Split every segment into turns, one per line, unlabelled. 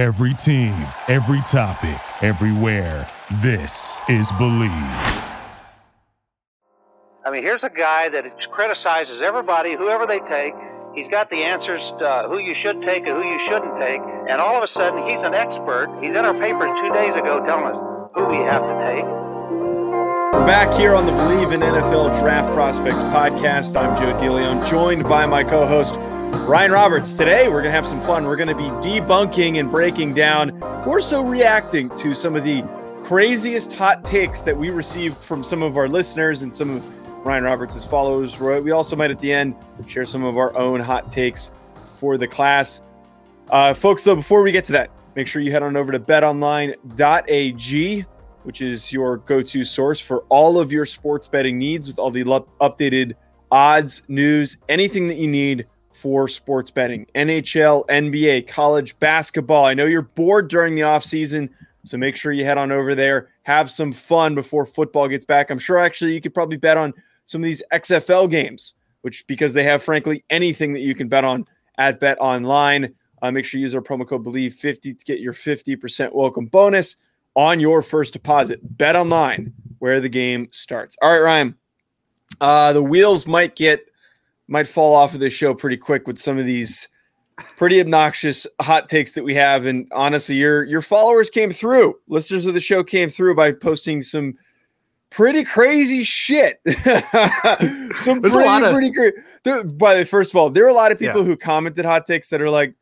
Every team, every topic, everywhere. This is Bleav.
I mean, here's a guy that criticizes everybody, whoever they take. He's got the answers uh, who you should take and who you shouldn't take. And all of a sudden, he's an expert. He's in our papers two days ago telling us who we have to take.
We're back here on the Bleav in NFL Draft Prospects podcast. I'm Joe DeLeon, joined by my co host, Ryan Roberts. Today, we're going to have some fun. We're going to be debunking and breaking down, more so reacting to some of the craziest hot takes that we received from some of our listeners and some of Ryan Roberts' followers. We also might at the end share some of our own hot takes for the class. Uh, folks, though, before we get to that, make sure you head on over to betonline.ag, which is your go to source for all of your sports betting needs with all the updated odds, news, anything that you need for sports betting NHL, NBA, college basketball. I know you're bored during the offseason, so make sure you head on over there, have some fun before football gets back. I'm sure actually you could probably bet on some of these XFL games, which because they have frankly anything that you can bet on at Bet Online. Uh, make sure you use our promo code Bleav 50 to get your 50% welcome bonus on your first deposit. Bet Online, where the game starts. All right, Ryan. Uh, the wheels might get might fall off of this show pretty quick with some of these pretty obnoxious hot takes that we have. And honestly, your your followers came through. Listeners of the show came through by posting some pretty crazy shit. some There's pretty, of- pretty crazy. By the first of all, there are a lot of people yeah. who commented hot takes that are like,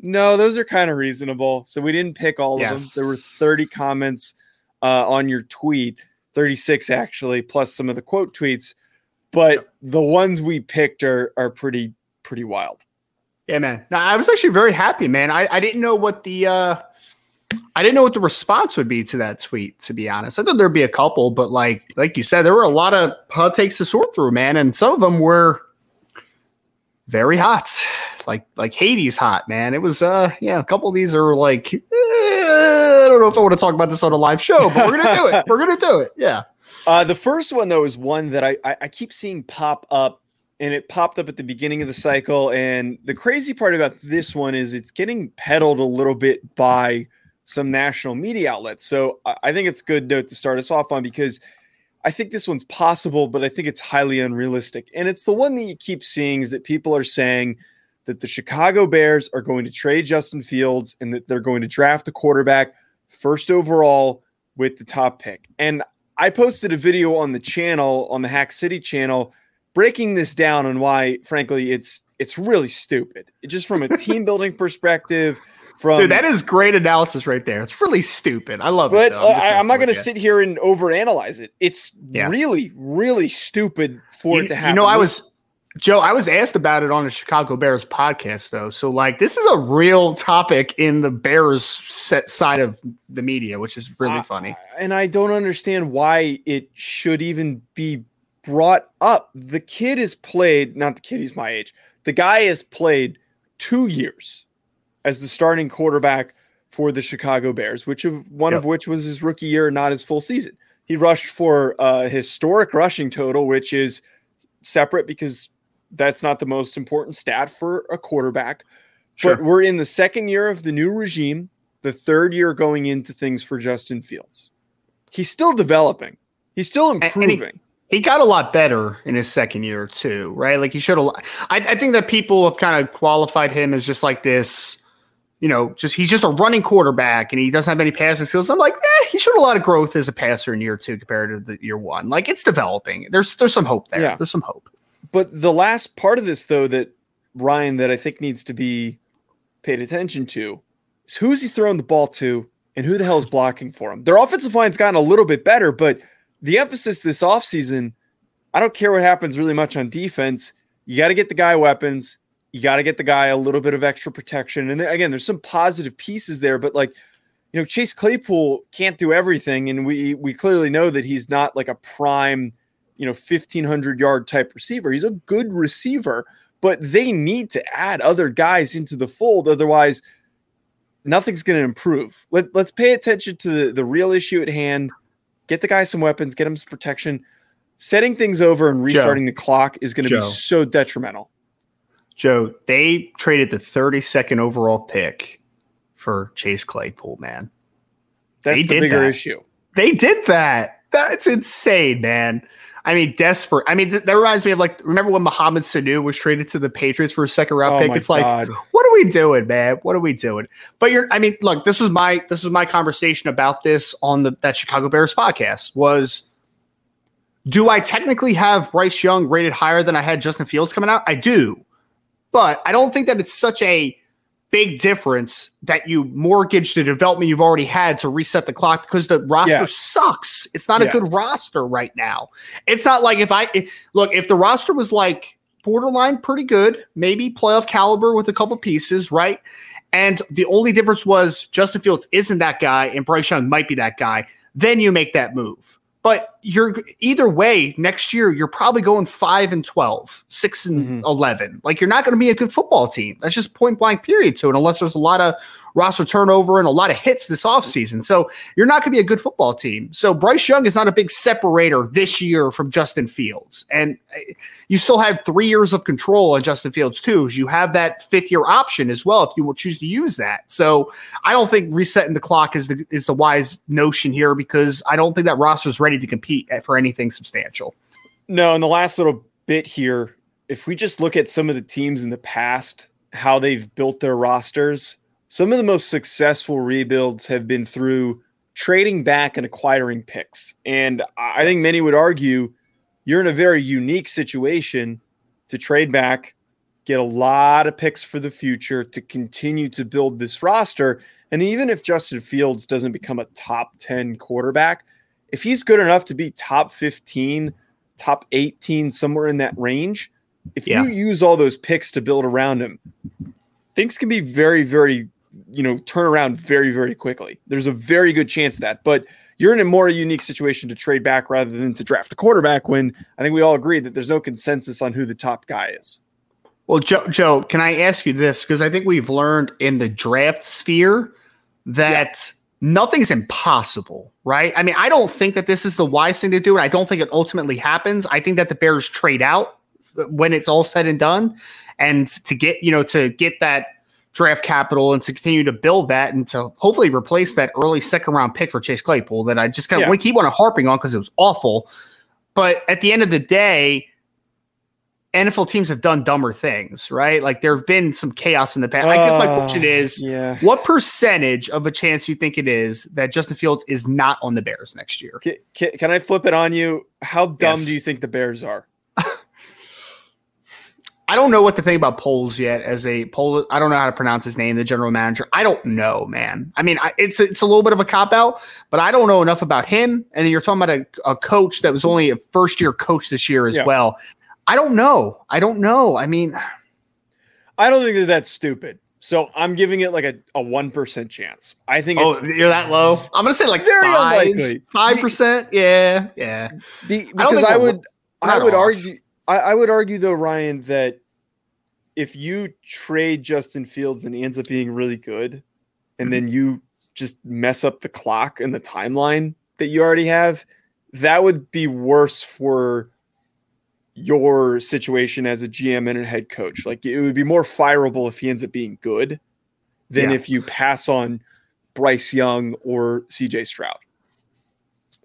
no, those are kind of reasonable. So we didn't pick all yes. of them. There were 30 comments uh, on your tweet, 36 actually, plus some of the quote tweets but the ones we picked are are pretty pretty wild.
Yeah, man. Now, I was actually very happy, man. I, I didn't know what the uh I didn't know what the response would be to that tweet, to be honest. I thought there'd be a couple, but like like you said, there were a lot of hot takes to sort through, man, and some of them were very hot, like like Hades hot, man. It was uh yeah, a couple of these are like eh, I don't know if I want to talk about this on a live show, but we're gonna do it. We're gonna do it. Yeah.
Uh, the first one though is one that I, I I keep seeing pop up, and it popped up at the beginning of the cycle. And the crazy part about this one is it's getting peddled a little bit by some national media outlets. So I think it's a good note to start us off on because I think this one's possible, but I think it's highly unrealistic. And it's the one that you keep seeing is that people are saying that the Chicago Bears are going to trade Justin Fields and that they're going to draft a quarterback first overall with the top pick. And I posted a video on the channel, on the Hack City channel, breaking this down and why, frankly, it's it's really stupid. It, just from a team building perspective. From
Dude, that is great analysis right there. It's really stupid. I love
but,
it.
But uh, I, am not going to sit here and overanalyze it. It's yeah. really, really stupid for
you,
it to happen.
You know, I was Joe, I was asked about it on the Chicago Bears podcast, though. So, like, this is a real topic in the Bears set side of the media, which is really uh, funny.
And I don't understand why it should even be brought up. The kid has played, not the kid, he's my age. The guy has played two years as the starting quarterback for the Chicago Bears, which of one yep. of which was his rookie year, not his full season. He rushed for a historic rushing total, which is separate because that's not the most important stat for a quarterback. Sure. But we're in the second year of the new regime, the third year going into things for Justin Fields. He's still developing. He's still improving.
He, got a lot better in his second year too, right? Like he should have. I, I think that people have kind of qualified him as just like this you know, just he's just a running quarterback and he doesn't have any passing skills. I'm like, eh, he showed a lot of growth as a passer in year two compared to the year one. Like it's developing. There's there's some hope there. Yeah. There's some hope.
But the last part of this, though, that Ryan, that I think needs to be paid attention to is who's he throwing the ball to and who the hell is blocking for him. Their offensive line's gotten a little bit better, but the emphasis this offseason, I don't care what happens really much on defense. You got to get the guy weapons. You got to get the guy a little bit of extra protection. And again, there's some positive pieces there, but like, you know, Chase Claypool can't do everything. And we we clearly know that he's not like a prime you know 1500 yard type receiver. He's a good receiver, but they need to add other guys into the fold otherwise nothing's going to improve. Let, let's pay attention to the, the real issue at hand. Get the guy some weapons, get him some protection. Setting things over and restarting Joe, the clock is going to be so detrimental.
Joe, they traded the 32nd overall pick for Chase Claypool, man.
That's
They
the
did
bigger
that.
issue.
They did that. That's insane, man. I mean, desperate. I mean, th- that reminds me of like, remember when Mohamed Sanu was traded to the Patriots for a second round
Oh
pick? It's like, what are we doing, man? What are we doing? But you're, I mean, look, this was my, this was my conversation about this on the that Chicago Bears podcast. Was do I technically have Bryce Young rated higher than I had Justin Fields coming out? I do, but I don't think that it's such a big difference that you mortgage the development you've already had to reset the clock because the roster
Yes.
sucks. It's not a good roster right now. It's not like if I if- look if the roster was like borderline pretty good, maybe playoff caliber with a couple pieces, right? And the only difference was Justin Fields isn't that guy and Bryce Young might be that guy. Then you make that move. But you're either way, next year you're probably going 5 and 12, 6 and
Mhm.
11. Like you're not going to be a good football team. That's just point blank period to it unless there's a lot of roster turnover and a lot of hits this offseason. So you're not going to be a good football team. So Bryce Young is not a big separator this year from Justin Fields. And uh, you still have 3 years of control on Justin Fields too. You have that fifth year option as well if you will choose to use that. So I don't think resetting the clock is the is the wise notion here because I don't think that roster is ready to compete at- for anything substantial.
No, and the last little bit here, if we just look at some of the teams in the past, how they've built their rosters, some of the most successful rebuilds have been through trading back and acquiring picks. And I think many would argue you're in a very unique situation to trade back, get a lot of picks for the future to continue to build this roster. And even if Justin Fields doesn't become a top 10 quarterback, if he's good enough to be top 15, top 18, somewhere in that range, if
Yeah.
you use all those picks to build around him, things can be very, very, you know, turn around very, very quickly. There's a very good chance of that. But you're in a more unique situation to trade back rather than to draft a quarterback when I think we all agree that there's no consensus on who the top guy is.
Well, Joe, Joe, can I ask you this? Because I think we've learned in the draft sphere that nothing's impossible, right? I mean, I don't think that this is the wise thing to do, and I don't think it ultimately happens. I think that the Bears trade out uh, when it's all said and done, and to get you know to get that draft capital and to continue to build that and to hopefully replace that early second round pick for Chase Claypool that I just kind of
Yeah.
we keep on harping on because it was awful. But at the end of the day, NFL teams have done dumber things, right? Like there have been some chaos in the past. I guess my question
Uh,
is
yeah.
what percentage of a chance you think it is that Justin Fields is not on the Bears next year?
Can, can, can I flip it on you? How dumb
Yes.
do you think the Bears are?
I don't know what to think about Poles yet. As a Pol, I don't know how to pronounce his name, the general manager. I don't know, man. I mean, I, it's it's a little bit of a cop out, but I don't know enough about him. And then you're talking about a, a coach that was only a first year coach this year as
Yeah.
well. I don't know. I don't know. I mean,
I don't think that that's stupid. So I'm giving it like a, a 1% chance. I think
oh,
it's
you're that low. I'm gonna say like
Very
five,
unlikely.
five percent. Yeah, yeah.
Be, because
think
I, would I would
off.
argue I, I would argue though Ryan that if you trade Justin Fields and he ends up being really good and then you just mess up the clock and the timeline that you already have that would be worse for your situation as a GM and a head coach like it would be more fireable if he ends up being good than
Yeah.
if you pass on Bryce Young or CJ Stroud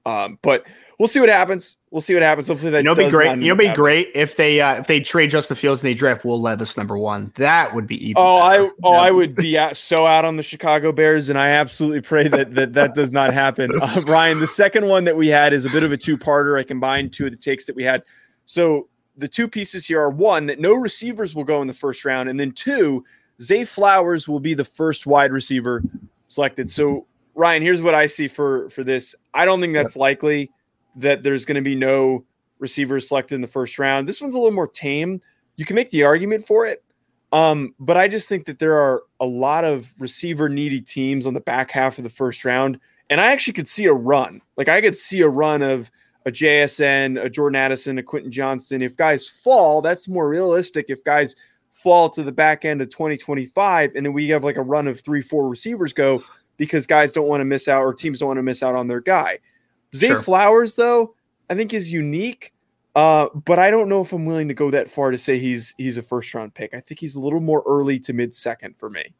um, but we'll see what happens. We'll see what happens. Hopefully that
You know, be great. You know, be great if they uh, if they trade Justin Fields and they draft Will Levis number one. That would be even.
Oh, I oh
That
I would be out, so out on the Chicago Bears, and I absolutely pray that that, that does not happen. Uh, Ryan, the second one that we had is a bit of a two-parter. I combined two of the takes that we had. So the two pieces here are one that no receivers will go in the first round, and then two, Zay Flowers will be the first wide receiver selected. So Ryan, here's what I see for for this. I don't think that's likely that there's going to be no receivers selected in the first round. This one's a little more tame. You can make the argument for it. Um, but I just think that there are a lot of receiver needy teams on the back half of the first round. And I actually could see a run. Like I could see a run of a JSN, a Jordan Addison, a Quentin Johnston. If guys fall, that's more realistic. If guys fall to the back end of 2025, and then we have like a run of three, four receivers go because guys don't want to miss out or teams don't want to miss out on their guy. Zay
Sure.
Flowers, though, I think is unique. Uh, but I don't know if I'm willing to go that far to say he's he's a first round pick. I think he's a little more early to mid second for me.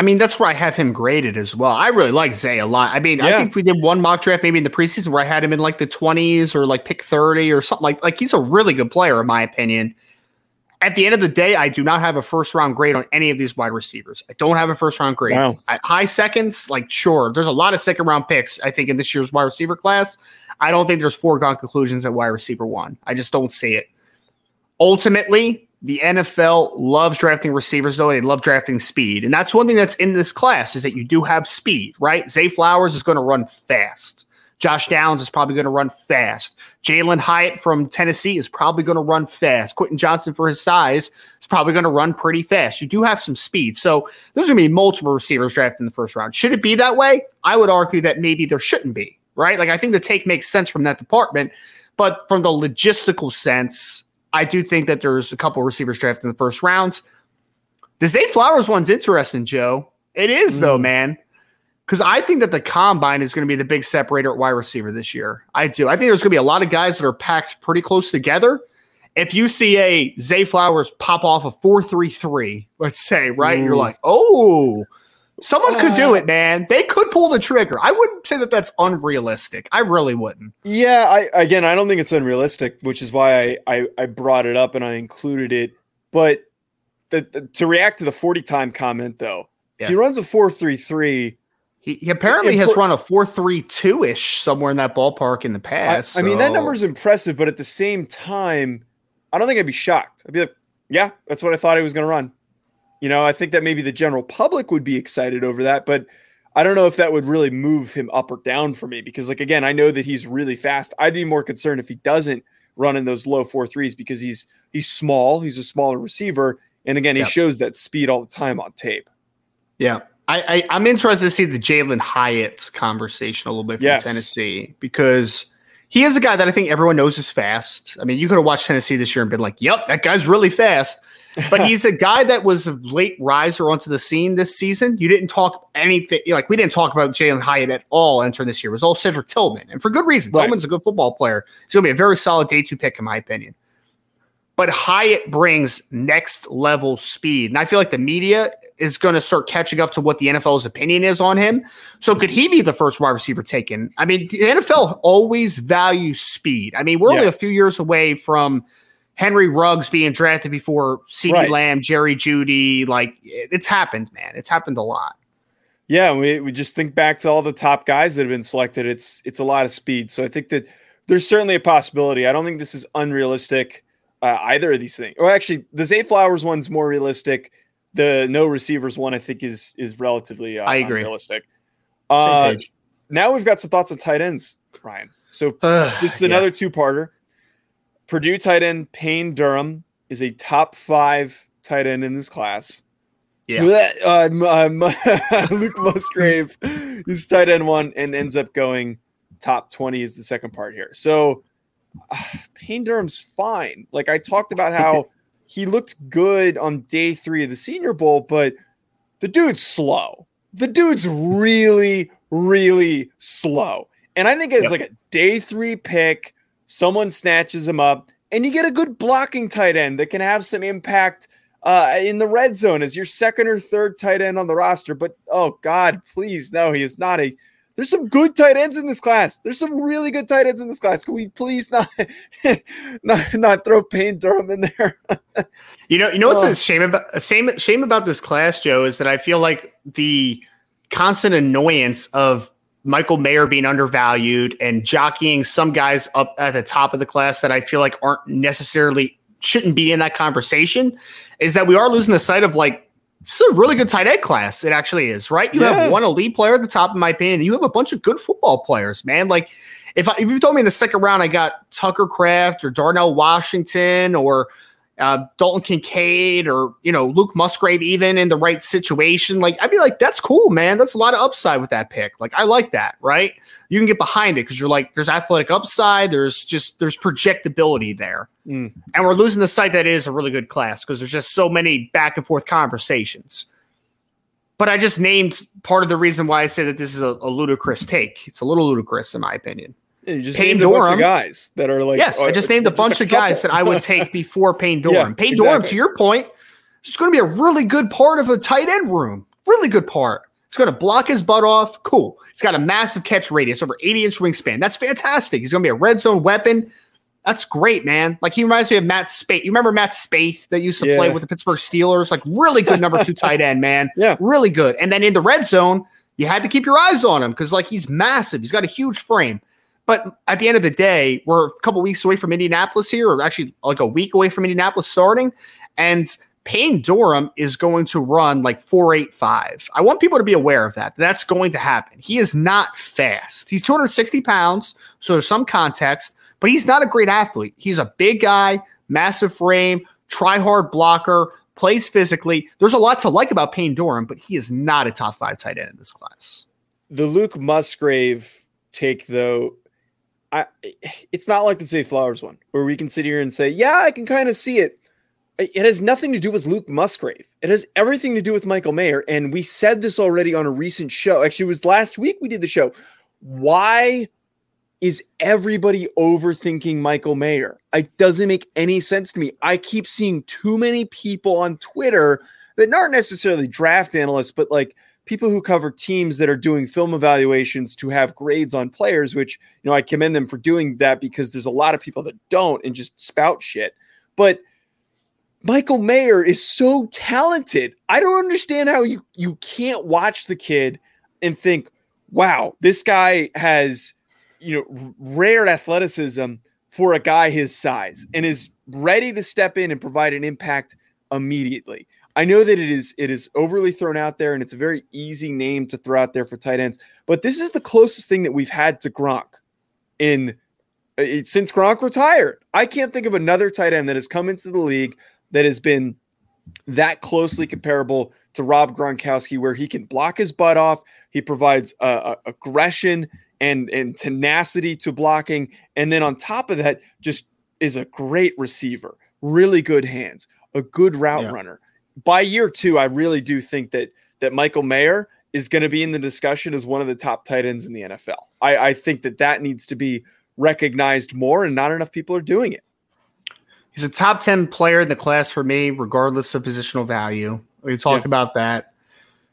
I mean, that's where I have him graded as well. I really like Zay a lot. I mean, yeah. I think we did one mock draft maybe in the preseason where I had him in like the 20s or like pick 30 or something like like he's a really good player in my opinion. At the end of the day, I do not have a first round grade on any of these wide receivers. I don't have a first round grade. Wow. high seconds, like sure, there's a lot of second round picks. I think in this year's wide receiver class, I don't think there's foregone conclusions at wide receiver one. I just don't see it. Ultimately, the NFL loves drafting receivers, though. They love drafting speed. And that's one thing that's in this class is that you do have speed, right? Zay Flowers is going to run fast. Josh Downs is probably going to run fast. Jalin Hyatt from Tennessee is probably going to run fast. Quentin Johnston, for his size, is probably going to run pretty fast. You do have some speed. So there's going to be multiple receivers drafted in the first round. Should it be that way? I would argue that maybe there shouldn't be, right? Like, I think the take makes sense from that department. But from the logistical sense, I do think that there's a couple receivers drafted in the first rounds. The Zay Flowers one's interesting, Joe. It is, mm. though, man. Because I think that the combine is going to be the big separator at wide receiver this year. I do. I think there's going to be a lot of guys that are packed pretty close together. If you see a Zay Flowers pop off a 4-3-3, let's say, right? You're like, oh, Someone could do it, uh, man. They could pull the trigger. I wouldn't say that that's unrealistic. I really wouldn't.
Yeah, I again, I don't think it's unrealistic, which is why I I, I brought it up and I included it. But the, the, to react to the forty time comment though, yeah. if he runs a four three three.
He, he apparently has run a four three two ish somewhere in that ballpark in the past.
I, I mean, that number is impressive, but at the same time, I don't think I'd be shocked. I'd be like, yeah, that's what I thought he was going to run. You know, I think that maybe the general public would be excited over that, but I don't know if that would really move him up or down for me because, like, again, I know that he's really fast. I'd be more concerned if he doesn't run in those low four threes because he's he's small, he's a smaller receiver, and again, he shows that speed all the time on tape.
Yeah. I, I am interested to see the Jalin Hyatt conversation a little bit from yes. Tennessee because he is a guy that I think everyone knows is fast. I mean, you could have watched Tennessee this year and been like, "Yep, that guy's really fast." but he's a guy that was a late riser onto the scene this season. You didn't talk anything like we didn't talk about Jalin Hyatt at all entering this year. It was all Cedric Tillman, and for good reason. Right. Tillman's a good football player. He's going to be a very solid day two pick, in my opinion. But Hyatt brings next level speed, and I feel like the media is going to start catching up to what the NFL's opinion is on him. So could he be the first wide receiver taken? I mean, the NFL always values speed. I mean, we're yes. only a few years away from Henry Ruggs being drafted before CeeDee right. Lamb, Jerry Jeudy. Like it's happened, man. It's happened a lot.
Yeah, we, we just think back to all the top guys that have been selected. It's it's a lot of speed. So I think that there's certainly a possibility. I don't think this is unrealistic. Uh, either of these things. Well, actually, the Zay Flowers one's more realistic. The no receivers one, I think, is is relatively uh, I agree. realistic. Uh, now we've got some thoughts on tight ends, Ryan. So this is another yeah. two parter. Purdue tight end Payne Durham is a top five tight end in this class. Yeah. Uh, uh, Luke Musgrave is tight end one and ends up going top 20 is the second part here. So Payne Durham's fine. Like I talked about how he looked good on day three of the Senior Bowl, but the dude's slow. The dude's really, really slow. And I think as yep. like a day three pick, someone snatches him up, and you get a good blocking tight end that can have some impact uh, in the red zone as your second or third tight end on the roster. But oh God, please no, he is not a. There's some good tight ends in this class. There's some really good tight ends in this class. Can we please not not, not throw Payne Durham in there?
you know, you know what's oh. a shame about a shame shame about this class, Joe, is that I feel like the constant annoyance of Michael Mayer being undervalued and jockeying some guys up at the top of the class that I feel like aren't necessarily shouldn't be in that conversation is that we are losing the sight of like this is a really good tight end class. It actually is, right? You yeah. have one elite player at the top, in my opinion. You have a bunch of good football players, man. Like if I, if you told me in the second round I got Tucker Kraft or Darnell Washington or uh, Dalton Kincaid or you know Luke Musgrave even in the right situation, like I'd be like, that's cool, man. That's a lot of upside with that pick. Like I like that, right? You can get behind it because you're like, there's athletic upside. There's just there's projectability there, mm. and we're losing the sight that is a really good class because there's just so many back and forth conversations. But I just named part of the reason why I say that this is a, a ludicrous take. It's a little ludicrous in my opinion.
Yeah, you just Payne named Durham, a bunch of guys that are like.
Yes, I oh, just named a bunch a of guys that I would take before Payne Durham. Yeah, Payne exactly. Durham, to your point, is going to be a really good part of a tight end room. Really good part. He's going to block his butt off. Cool. He's got a massive catch radius, over 80 inch wingspan. That's fantastic. He's going to be a red zone weapon. That's great, man. Like he reminds me of Matt Spaeth. You remember Matt Spaeth that used to
Yeah.
play with the Pittsburgh Steelers? Like really good number two tight end, man.
Yeah.
Really good. And then in the red zone, you had to keep your eyes on him because like he's massive. He's got a huge frame. But at the end of the day, we're a couple weeks away from Indianapolis here, or actually like a week away from Indianapolis starting. And Payne Durham is going to run like 485. I want people to be aware of that. That's going to happen. He is not fast. He's 260 pounds, so there's some context, but he's not a great athlete. He's a big guy, massive frame, try hard blocker, plays physically. There's a lot to like about Payne Durham, but he is not a top five tight end in this class.
The Luke Musgrave take, though, I it's not like the Zay Flowers one where we can sit here and say, yeah, I can kind of see it. It has nothing to do with Luke Musgrave. It has everything to do with Michael Mayer. And we said this already on a recent show. Actually, it was last week we did the show. Why is everybody overthinking Michael Mayer? It doesn't make any sense to me. I keep seeing too many people on Twitter that aren't necessarily draft analysts, but like people who cover teams that are doing film evaluations to have grades on players, which, you know, I commend them for doing that because there's a lot of people that don't and just spout shit. But Michael Mayer is so talented. I don't understand how you you can't watch the kid and think, "Wow, this guy has, you know, rare athleticism for a guy his size and is ready to step in and provide an impact immediately." I know that it is it is overly thrown out there and it's a very easy name to throw out there for tight ends, but this is the closest thing that we've had to Gronk in uh, since Gronk retired. I can't think of another tight end that has come into the league that has been that closely comparable to Rob Gronkowski, where he can block his butt off. He provides uh, uh, aggression and and tenacity to blocking, and then on top of that, just is a great receiver, really good hands, a good route
Yeah.
runner. By year two, I really do think that that Michael Mayer is going to be in the discussion as one of the top tight ends in the NFL. I, I think that that needs to be recognized more, and not enough people are doing it.
He's a top 10 player in the class for me, regardless of positional value. We talked
Yeah.
about that.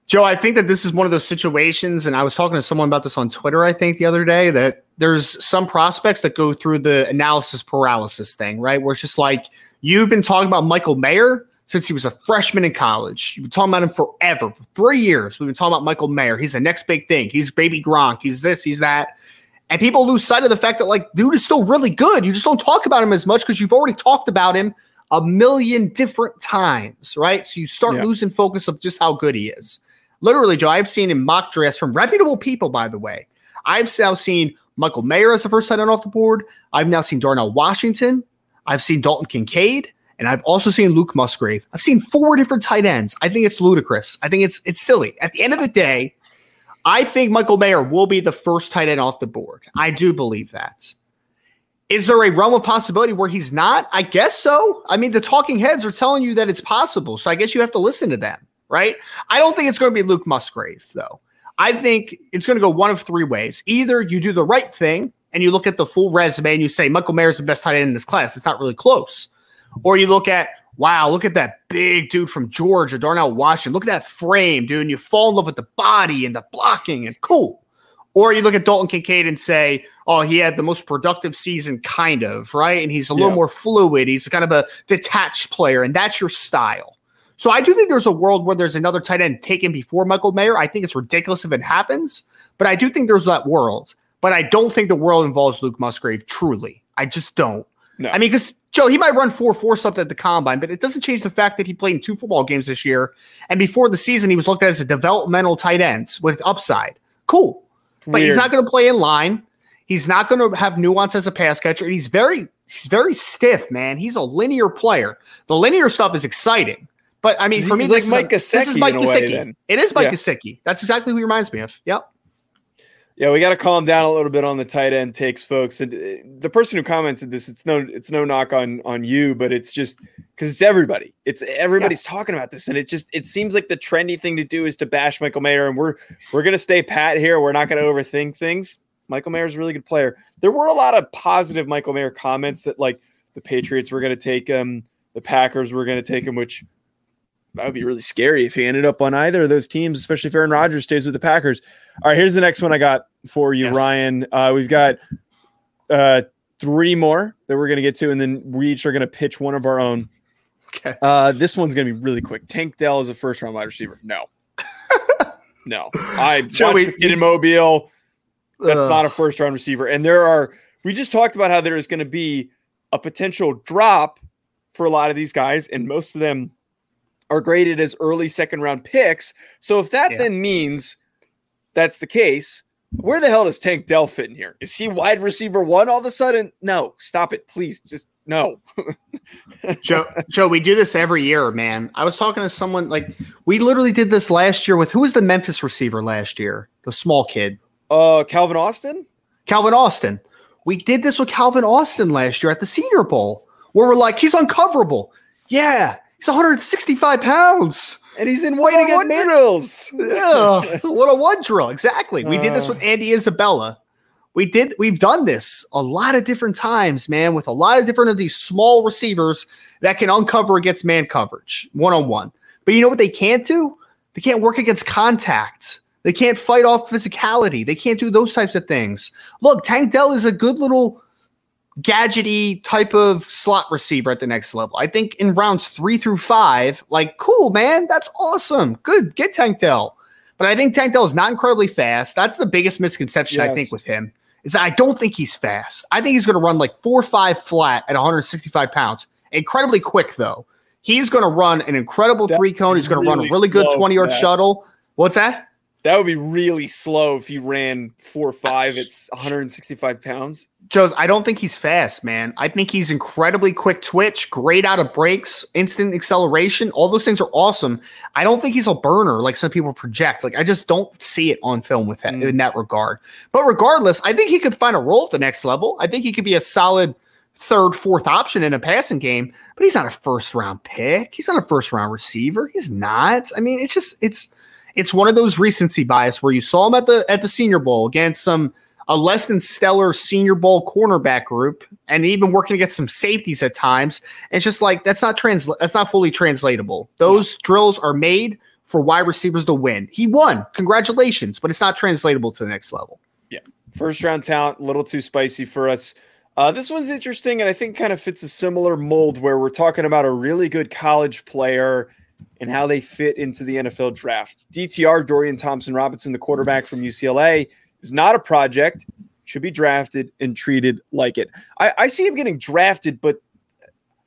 Joe, I think that this is one of those situations, and I was talking to someone about this on Twitter, I think, the other day, that there's some prospects that go through the analysis paralysis thing, right? Where it's just like, you've been talking about Michael Mayer since he was a freshman in college. You've been talking about him forever. For three years, we've been talking about Michael Mayer. He's the next big thing. He's baby Gronk. He's this, he's that. And people lose sight of the fact that, like, dude is still really good. You just don't talk about him as much because you've already talked about him a million different times, right? So you start
Yeah.
losing focus of just how good he is. Literally, Joe, I've seen in mock drafts from reputable people, by the way. I've now seen Michael Mayer as the first tight end off the board. I've now seen Darnell Washington. I've seen Dalton Kincaid. And I've also seen Luke Musgrave. I've seen four different tight ends. I think it's ludicrous. I think it's it's silly. At the end of the day, I think Michael Mayer will be the first tight end off the board. I do believe that. Is there a realm of possibility where he's not? I guess so. I mean, the talking heads are telling you that it's possible. So I guess you have to listen to them, right? I don't think it's going to be Luke Musgrave, though. I think it's going to go one of three ways. Either you do the right thing and you look at the full resume and you say, Michael Mayer is the best tight end in this class. It's not really close. Or you look at, wow, look at that big dude from Georgia, Darnell Washington. Look at that frame, dude. And you fall in love with the body and the blocking and cool. Or you look at Dalton Kincaid and say, oh, he had the most productive season, kind of, right? And he's a little
Yeah.
more fluid. He's kind of a detached player, and that's your style. So I do think there's a world where there's another tight end taken before Michael Mayer. I think it's ridiculous if it happens, but I do think there's that world. But I don't think the world involves Luke Musgrave truly. I just don't.
No.
I mean, because Joe, he might run 4 4 something at the combine, but it doesn't change the fact that he played in two football games this year. And before the season, he was looked at as a developmental tight end with upside. Cool. But he's not going to play in line. He's not going to have nuance as a pass catcher. And he's very, he's very stiff, man. He's a linear player. The linear stuff is exciting. But I mean, for me,
like
this
Mike
is, this is Mike
in a way,
Gesicki.
then.
It is Mike
Yeah.
That's exactly who he reminds me of. Yep.
Yeah, we got to calm down a little bit on the tight end takes, folks. And uh, the person who commented this, it's no, it's no knock on on you, but it's just because it's everybody. It's everybody's talking about this, and it just it seems like the trendy thing to do is to bash Michael Mayer, and we're we're gonna stay pat here. We're not gonna overthink things. Michael Mayer is a really good player. There were a lot of positive Michael Mayer comments that like the Patriots were gonna take him, the Packers were gonna take him, which that would be really scary if he ended up on either of those teams, especially if Aaron Rodgers stays with the Packers. All right, here's the next one I got for you,
Yes.
Ryan. Uh, we've got uh, three more that we're going to get to, and then we each are going to pitch one of our own.
Okay.
Uh, this one's going to be really quick. Tank Dell is a first round wide receiver. No. no. I
Shall
watched
we-
in Mobile. That's not a first round receiver. And there are, we just talked about how there is going to be a potential drop for a lot of these guys, and most of them are graded as early second round picks. So if that
Yeah.
then means that's the case, where the hell does Tank Dell fit in here? Is he wide receiver one all of a sudden? No, stop it, please. Just no.
Joe, Joe, we do this every year, man. I was talking to someone like we literally did this last year with who was the Memphis receiver last year? The small kid,
Uh, Calvin Austin.
Calvin Austin. We did this with Calvin Austin last year at the Senior Bowl, where we're like, he's uncoverable. Yeah, he's 165 pounds.
And he's in one
get man-
drills.
Yeah, it's a little one drill. Exactly. We did this
Uh.
with Andy Isabella. We did. We've done this a lot of different times, man, with a lot of different of these small receivers that can uncover against man coverage, one on one. But you know what they can't do? They can't work against contact. They can't fight off physicality. They can't do those types of things. Look, Tank Dell is a good little gadgety type of slot receiver at the next level. I think in rounds three through five, like, cool, man, that's awesome. Good, get Tank Dell. But I think Tank Dell is not incredibly fast. That's the biggest misconception I think with him is that I don't think he's fast. I think he's going to run like four or five flat at 165 pounds. Incredibly quick though. He's going to run an incredible
That
three cone. He's going to run a
really
really good 20 yard shuttle. What's that?
That would be really slow if he ran four or five. It's 165 pounds.
Joe's, I don't think he's fast, man. I think he's incredibly quick twitch, great out of breaks, instant acceleration. All those things are awesome. I don't think he's a burner like some people project. Like I just don't see it on film with that
Mm.
in that regard. But regardless, I think he could find a role at the next level. I think he could be a solid third, fourth option in a passing game, but he's not a first round pick. He's not a first round receiver. He's not. I mean, it's just it's it's one of those recency bias where you saw him at the at the senior bowl against some a less than stellar senior bowl cornerback group and even working against some safeties at times. It's just like that's not trans that's not fully translatable. Those drills are made for wide receivers to win. He won. Congratulations, but it's not translatable to the next level.
Yeah, First round talent, a little too spicy for us. Uh, this one's interesting, and I think kind of fits a similar mold where we're talking about a really good college player and how they fit into the NFL draft. DTR, Dorian Thompson Robinson, the quarterback from UCLA, is not a project, should be drafted and treated like it. I, I see him getting drafted, but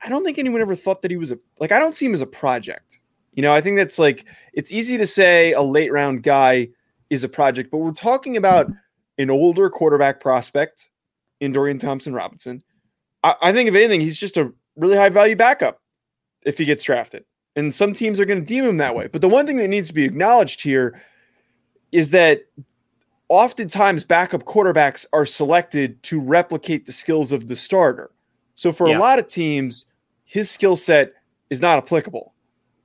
I don't think anyone ever thought that he was a like I don't see him as a project. You know, I think that's like it's easy to say a late round guy is a project, but we're talking about an older quarterback prospect in Dorian Thompson Robinson. I, I think if anything, he's just a really high value backup if he gets drafted. And some teams are going to deem him that way. But the one thing that needs to be acknowledged here is that oftentimes backup quarterbacks are selected to replicate the skills of the starter. So for
Yeah.
a lot of teams, his skill set is not applicable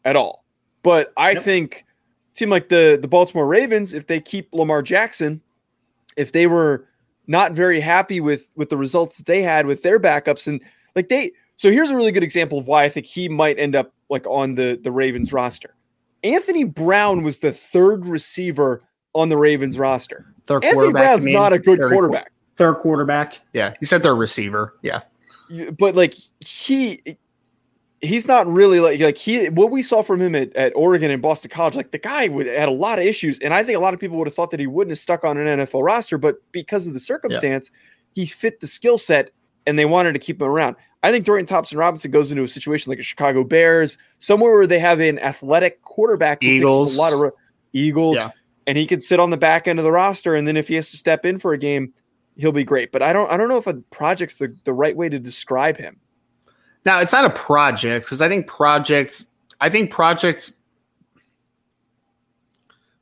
at all. But I
Yep.
think team like the the Baltimore Ravens, if they keep Lamar Jackson, if they were not very happy with with the results that they had with their backups and like they so here's a really good example of why I think he might end up like on the the Ravens roster. Anthony Brown was the third receiver on the Ravens roster.
Third
Anthony
quarterback,
Brown's
I mean,
not a good
third-
quarterback.
Third quarterback. Yeah. You said third receiver. Yeah.
But like he he's not really like like he what we saw from him at, at Oregon and Boston College like the guy would, had a lot of issues and I think a lot of people would have thought that he wouldn't have stuck on an NFL roster but because of the circumstance he fit the skill set and they wanted to keep him around. I think Dorian Thompson Robinson goes into a situation like a Chicago Bears somewhere where they have an athletic quarterback
Eagles.
a lot of ro- Eagles
Yeah.
and he could sit on the back end of the roster and then if he has to step in for a game he'll be great but I don't I don't know if a project's the, the right way to describe him.
Now it's not a project because I think projects. I think projects.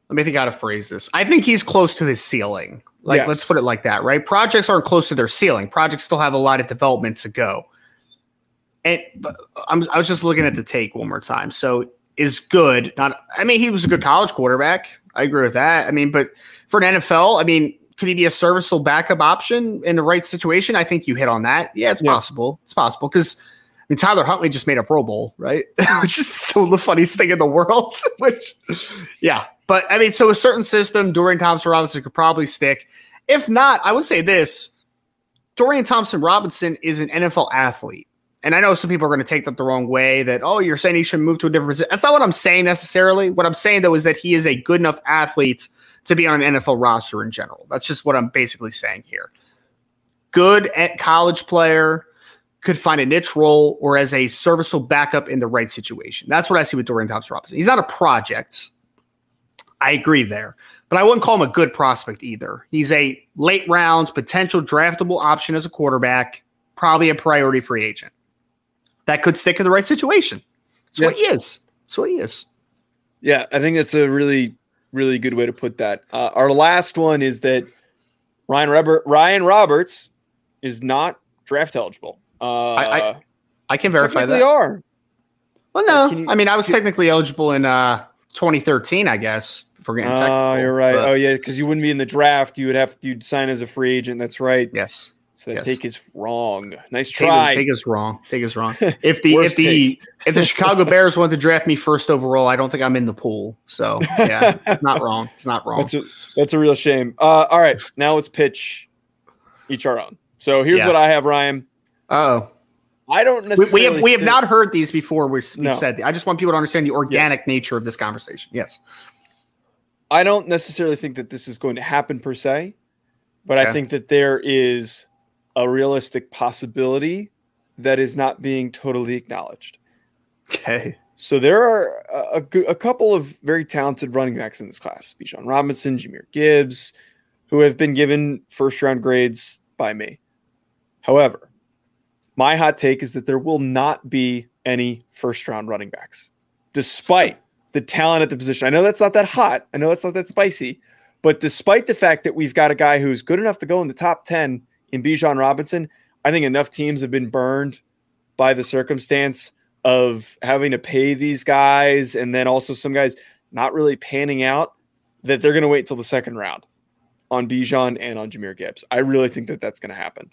Let me think how to phrase this. I think he's close to his ceiling. Like
Yes.
let's put it like that, right? Projects aren't close to their ceiling. Projects still have a lot of development to go. And I'm, I was just looking at the take one more time. So is good. Not. I mean, he was a good college quarterback. I agree with that. I mean, but for an NFL, I mean, could he be a serviceable backup option in the right situation? I think you hit on that. Yeah, it's
Yeah.
possible. It's possible because I mean, Tyler Huntley just made a Pro Bowl, right? Which is still the funniest thing in the world. Which, yeah. But I mean, so a certain system, Dorian Thompson Robinson could probably stick. If not, I would say this Dorian Thompson Robinson is an NFL athlete. And I know some people are going to take that the wrong way that, oh, you're saying he should move to a different position. That's not what I'm saying necessarily. What I'm saying, though, is that he is a good enough athlete to be on an NFL roster in general. That's just what I'm basically saying here. Good at college player, could find a niche role or as a serviceable backup in the right situation. That's what I see with Dorian Thompson Robinson. He's not a project. I agree there, but I wouldn't call him a good prospect either. He's a late round potential draftable option as a quarterback, probably a priority free agent that could stick in the right situation. That's yeah. what he is. That's what he is.
Yeah, I think that's a really, really good way to put that. Uh, our last one is that Ryan Robert, Ryan Roberts is not draft eligible. Uh,
I, I, I can verify that.
They are.
Well, no, you, I mean I was technically eligible in uh, 2013, I guess. For getting
Oh, you're right. But, oh, yeah, because you wouldn't be in the draft. You would have to sign as a free agent. That's right.
Yes.
So that yes. take is wrong. Nice
try. Take, take is wrong. Take is wrong. If the if the if the Chicago Bears want to draft me first overall, I don't think I'm in the pool. So yeah, it's not wrong. It's not wrong.
That's a, that's a real shame. Uh, all right, now let's pitch each our own. So here's yeah. what I have, Ryan.
Oh,
I don't necessarily.
We, we have we have not heard these before. We've, we've no. said. I just want people to understand the organic yes. nature of this conversation. Yes.
I don't necessarily think that this is going to happen per se, but okay. I think that there is a realistic possibility that is not being totally acknowledged.
Okay.
So there are a, a, couple of very talented running backs in this class: Bijan Robinson, Jahmyr Gibbs, who have been given first round grades by me. However, my hot take is that there will not be any first round running backs, despite the talent at the position. I know that's not that hot. I know that's not that spicy. But despite the fact that we've got a guy who's good enough to go in the top 10 in Bijan Robinson, I think enough teams have been burned by the circumstance of having to pay these guys and then also some guys not really panning out that they're going to wait till the second round on Bijan and on Jahmyr Gibbs. I really think that that's going to happen.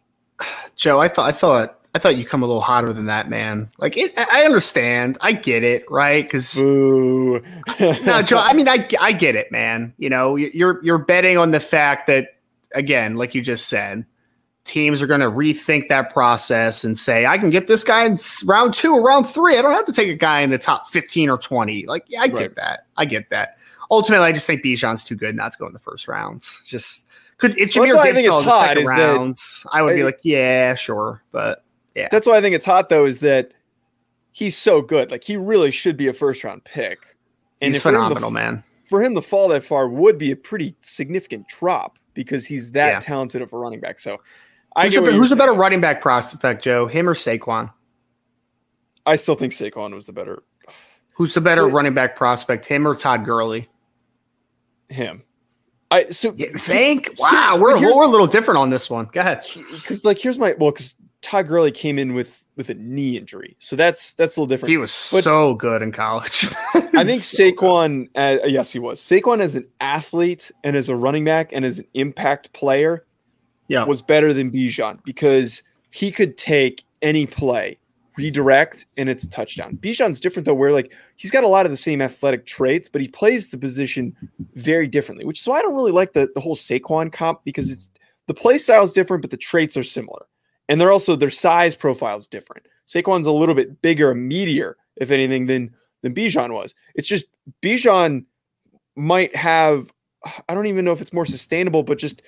Joe, I thought I thought I thought you come a little hotter than that, man. Like it, I understand, I get it, right? Because no, Joe. I mean, I I get it, man. You know, you're you're betting on the fact that again, like you just said, teams are going to rethink that process and say, I can get this guy in round two or round three. I don't have to take a guy in the top fifteen or twenty. Like, yeah, I right. get that. I get that. Ultimately, I just think Bijan's too good not to go in the first rounds. Just could if Jahmyr well, Gibbs fell the second rounds, I would I, be like, yeah, sure, but yeah.
That's why I think it's hot though, is that he's so good. Like he really should be a first round pick.
And he's phenomenal, the, man.
For him to fall that far would be a pretty significant drop because he's that yeah. talented of a running back. So
I who's, a, who's a better running back prospect, Joe? Him or Saquon?
I still think Saquon was the better.
Who's the better running back prospect, him or Todd Gurley?
Him. I so
you think wow we're we're a little different on this one. Go ahead.
Because like here's my well because Todd Gurley came in with with a knee injury, so that's that's a little different.
He was but so good in college.
I think so Saquon, uh, yes, he was. Saquon as an athlete and as a running back and as an impact player, yeah, was better than Bijan because he could take any play, redirect, and it's a touchdown. Bijan's different though, where like he's got a lot of the same athletic traits, but he plays the position very differently, which is why I don't really like the the whole Saquon comp because it's the play style is different, but the traits are similar. And they're also their size profile is different. Saquon's a little bit bigger, a meatier, if anything, than than Bijan was. It's just Bijan might have I don't even know if it's more sustainable, but just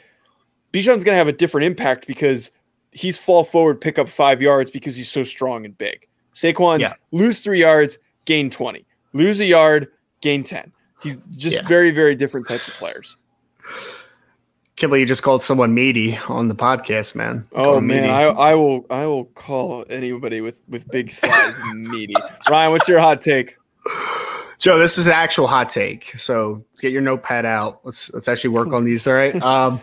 Bijan's gonna have a different impact because he's fall forward, pick up five yards because he's so strong and big. Saquon's yeah. lose three yards, gain 20. Lose a yard, gain 10. He's just yeah. very, very different types of players.
Can't you just called someone meaty on the podcast, man.
Oh man, I, I, will I will call anybody with with big thighs meaty. Ryan, what's your hot take?
Joe, this is an actual hot take. So get your notepad out. Let's let's actually work on these. All right. Um,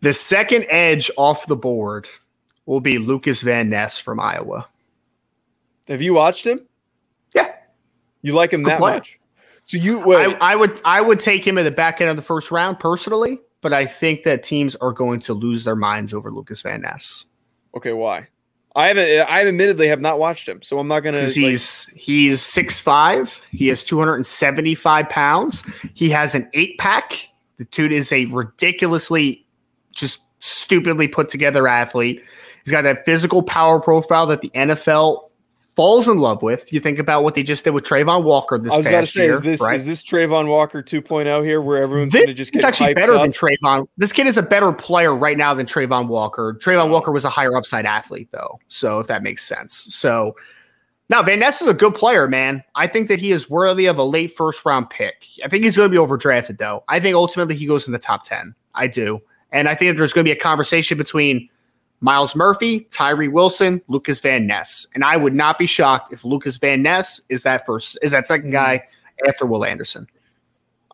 the second edge off the board will be Lucas Van Ness from Iowa.
Have you watched him?
Yeah.
You like him Good that player. much?
So you, I, I, would, I would take him at the back end of the first round personally, but I think that teams are going to lose their minds over Lucas Van Ness.
Okay, why? I haven't. I admittedly have not watched him, so I'm not gonna.
Because he's he's six five. He has 275 pounds. He has an eight pack. The dude is a ridiculously, just stupidly put together athlete. He's got that physical power profile that the NFL falls in love with. You think about what they just did with Travon Walker this
I was
past
about to say,
year,
is this
right?
is this Travon Walker 2.0 here, where everyone's
This
gonna just get
actually better
up?
than Travon. This kid is a better player right now than Travon Walker. Travon Walker was a higher upside athlete, though. So if that makes sense. So now Van Ness is a good player, man. I think that he is worthy of a late first round pick. I think he's going to be overdrafted, though. I think ultimately he goes in the top 10. I do. And I think that there's going to be a conversation between Myles Murphy, Tyree Wilson, Lucas Van Ness. And I would not be shocked if Lucas Van Ness is that first is that second guy after Will Anderson.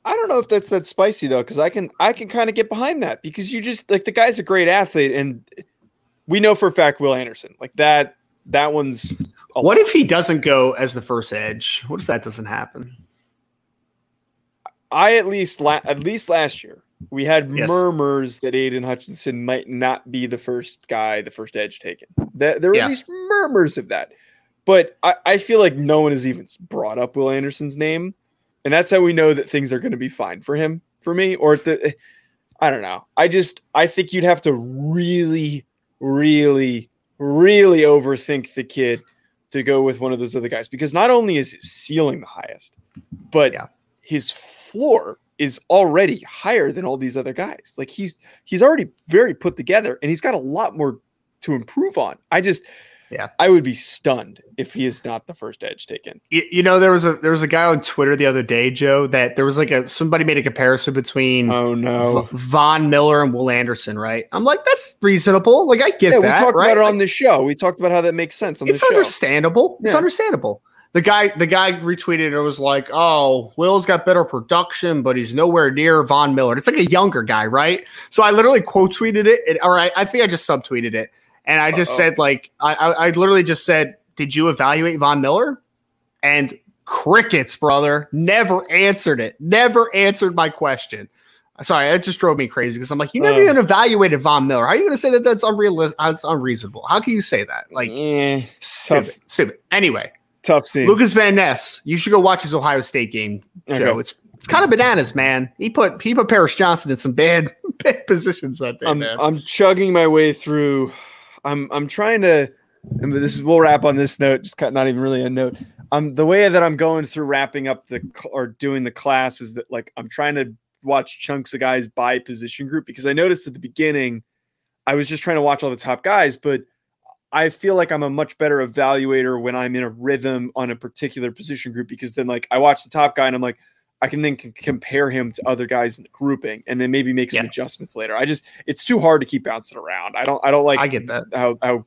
I don't know if that's that spicy though, because I can I can kind of get behind that because you just like the guy's a great athlete, and we know for a fact Will Anderson like that. That one's
What if he doesn't go as the first edge? What if that doesn't happen?
I at least la- at least last year we had
Yes.
murmurs that Aidan Hutchinson might not be the first guy, the first edge taken. That there were
Yeah.
at least murmurs of that, but I, I feel like no one has even brought up Will Anderson's name, and that's how we know that things are going to be fine for him. For me, or the I don't know. I just I think you'd have to really, really, really overthink the kid to go with one of those other guys because not only is his ceiling the highest, but
Yeah.
his floor is already higher than all these other guys. Like he's he's already very put together and he's got a lot more to improve on. I just
Yeah.
I would be stunned if he is not the first edge taken.
You, you know, there was a there was a guy on Twitter the other day, Joe, that there was like a somebody made a comparison between
Oh no.
V- Von Miller and Will Anderson, right? I'm like, that's reasonable. Like, I get
Yeah, we talked
right?
about it
Like,
on this show. We talked about how that makes sense on
it's
this show.
understandable. It's understandable. The guy, the guy retweeted it was like, "Oh, Will's got better production, but he's nowhere near Von Miller." It's like a younger guy, right? So I literally quote tweeted it, and, or I, I think I just subtweeted it, and I just
Uh-oh.
said like, I, I, I literally just said, "Did you evaluate Von Miller?" And crickets, brother, never answered it. Never answered my question. Sorry, it just drove me crazy because I'm like, you never
Uh.
even evaluated Von Miller. How are you going to say that that's unrealistic? That's unreasonable. How can you say that? Like,
Eh,
stupid, stupid. Anyway,
tough scene.
Lucas Van Ness, you should go watch his Ohio State game, Joe.
Okay.
It's it's kind of bananas, man. He put he put Paris Johnson in some bad bad positions that day,
I'm
man.
I'm chugging my way through. I'm I'm trying to. And this is we'll wrap on this note. Just cut, not even really a note. Um, the way that I'm going through wrapping up the or doing the class is that like I'm trying to watch chunks of guys by position group because I noticed at the beginning I was just trying to watch all the top guys, but I feel like I'm a much better evaluator when I'm in a rhythm on a particular position group because then like I watch the top guy and I'm like I can then c- compare him to other guys in the grouping and then maybe make some
Yeah.
adjustments later. I just it's too hard to keep bouncing around. I don't I don't like
I get that.
how how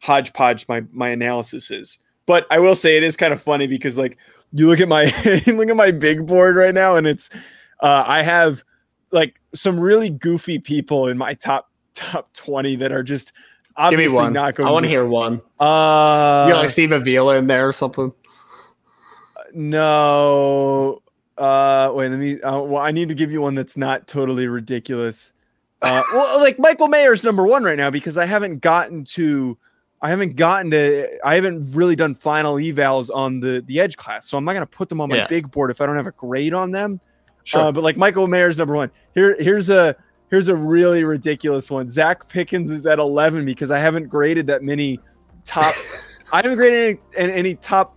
hodgepodge my my analysis is. But I will say it is kind of funny because like you look at my look at my big board right now and it's uh I have like some really goofy people in my top top 20 that are just
Give me one.
not going
I want to hear one.
uh
you got like Steve Avila in there or something.
no uh wait let me uh, well I need to give you one that's not totally ridiculous. Uh well like Michael Mayer's number 1 right now because I haven't gotten to I haven't gotten to I haven't really done final evals on the the edge class. So I'm not going to put them on my
Yeah.
big board if I don't have a grade on them.
Sure.
Uh, but like Michael Mayer's number 1. Here here's a here's a really ridiculous one. Zacch Pickens is at 11 because I haven't graded that many top I haven't graded any, any top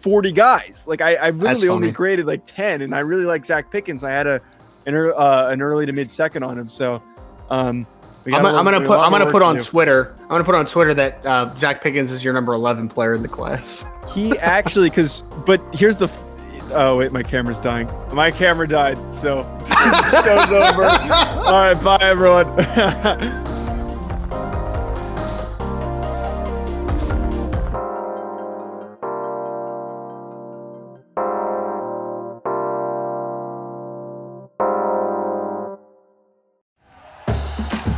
40 guys. Like I, I literally only graded like 10, and I really like Zacch Pickens. I had a an, uh, an early to mid second on him. So um,
I'm,
a
gonna- I'm gonna put I'm gonna put on
do.
Twitter. I'm gonna put on Twitter that uh, Zacch Pickens is your number 11 player in the class.
He actually, because but here's the. Oh wait, my camera's dying. My camera died, so show's over. All right, bye everyone.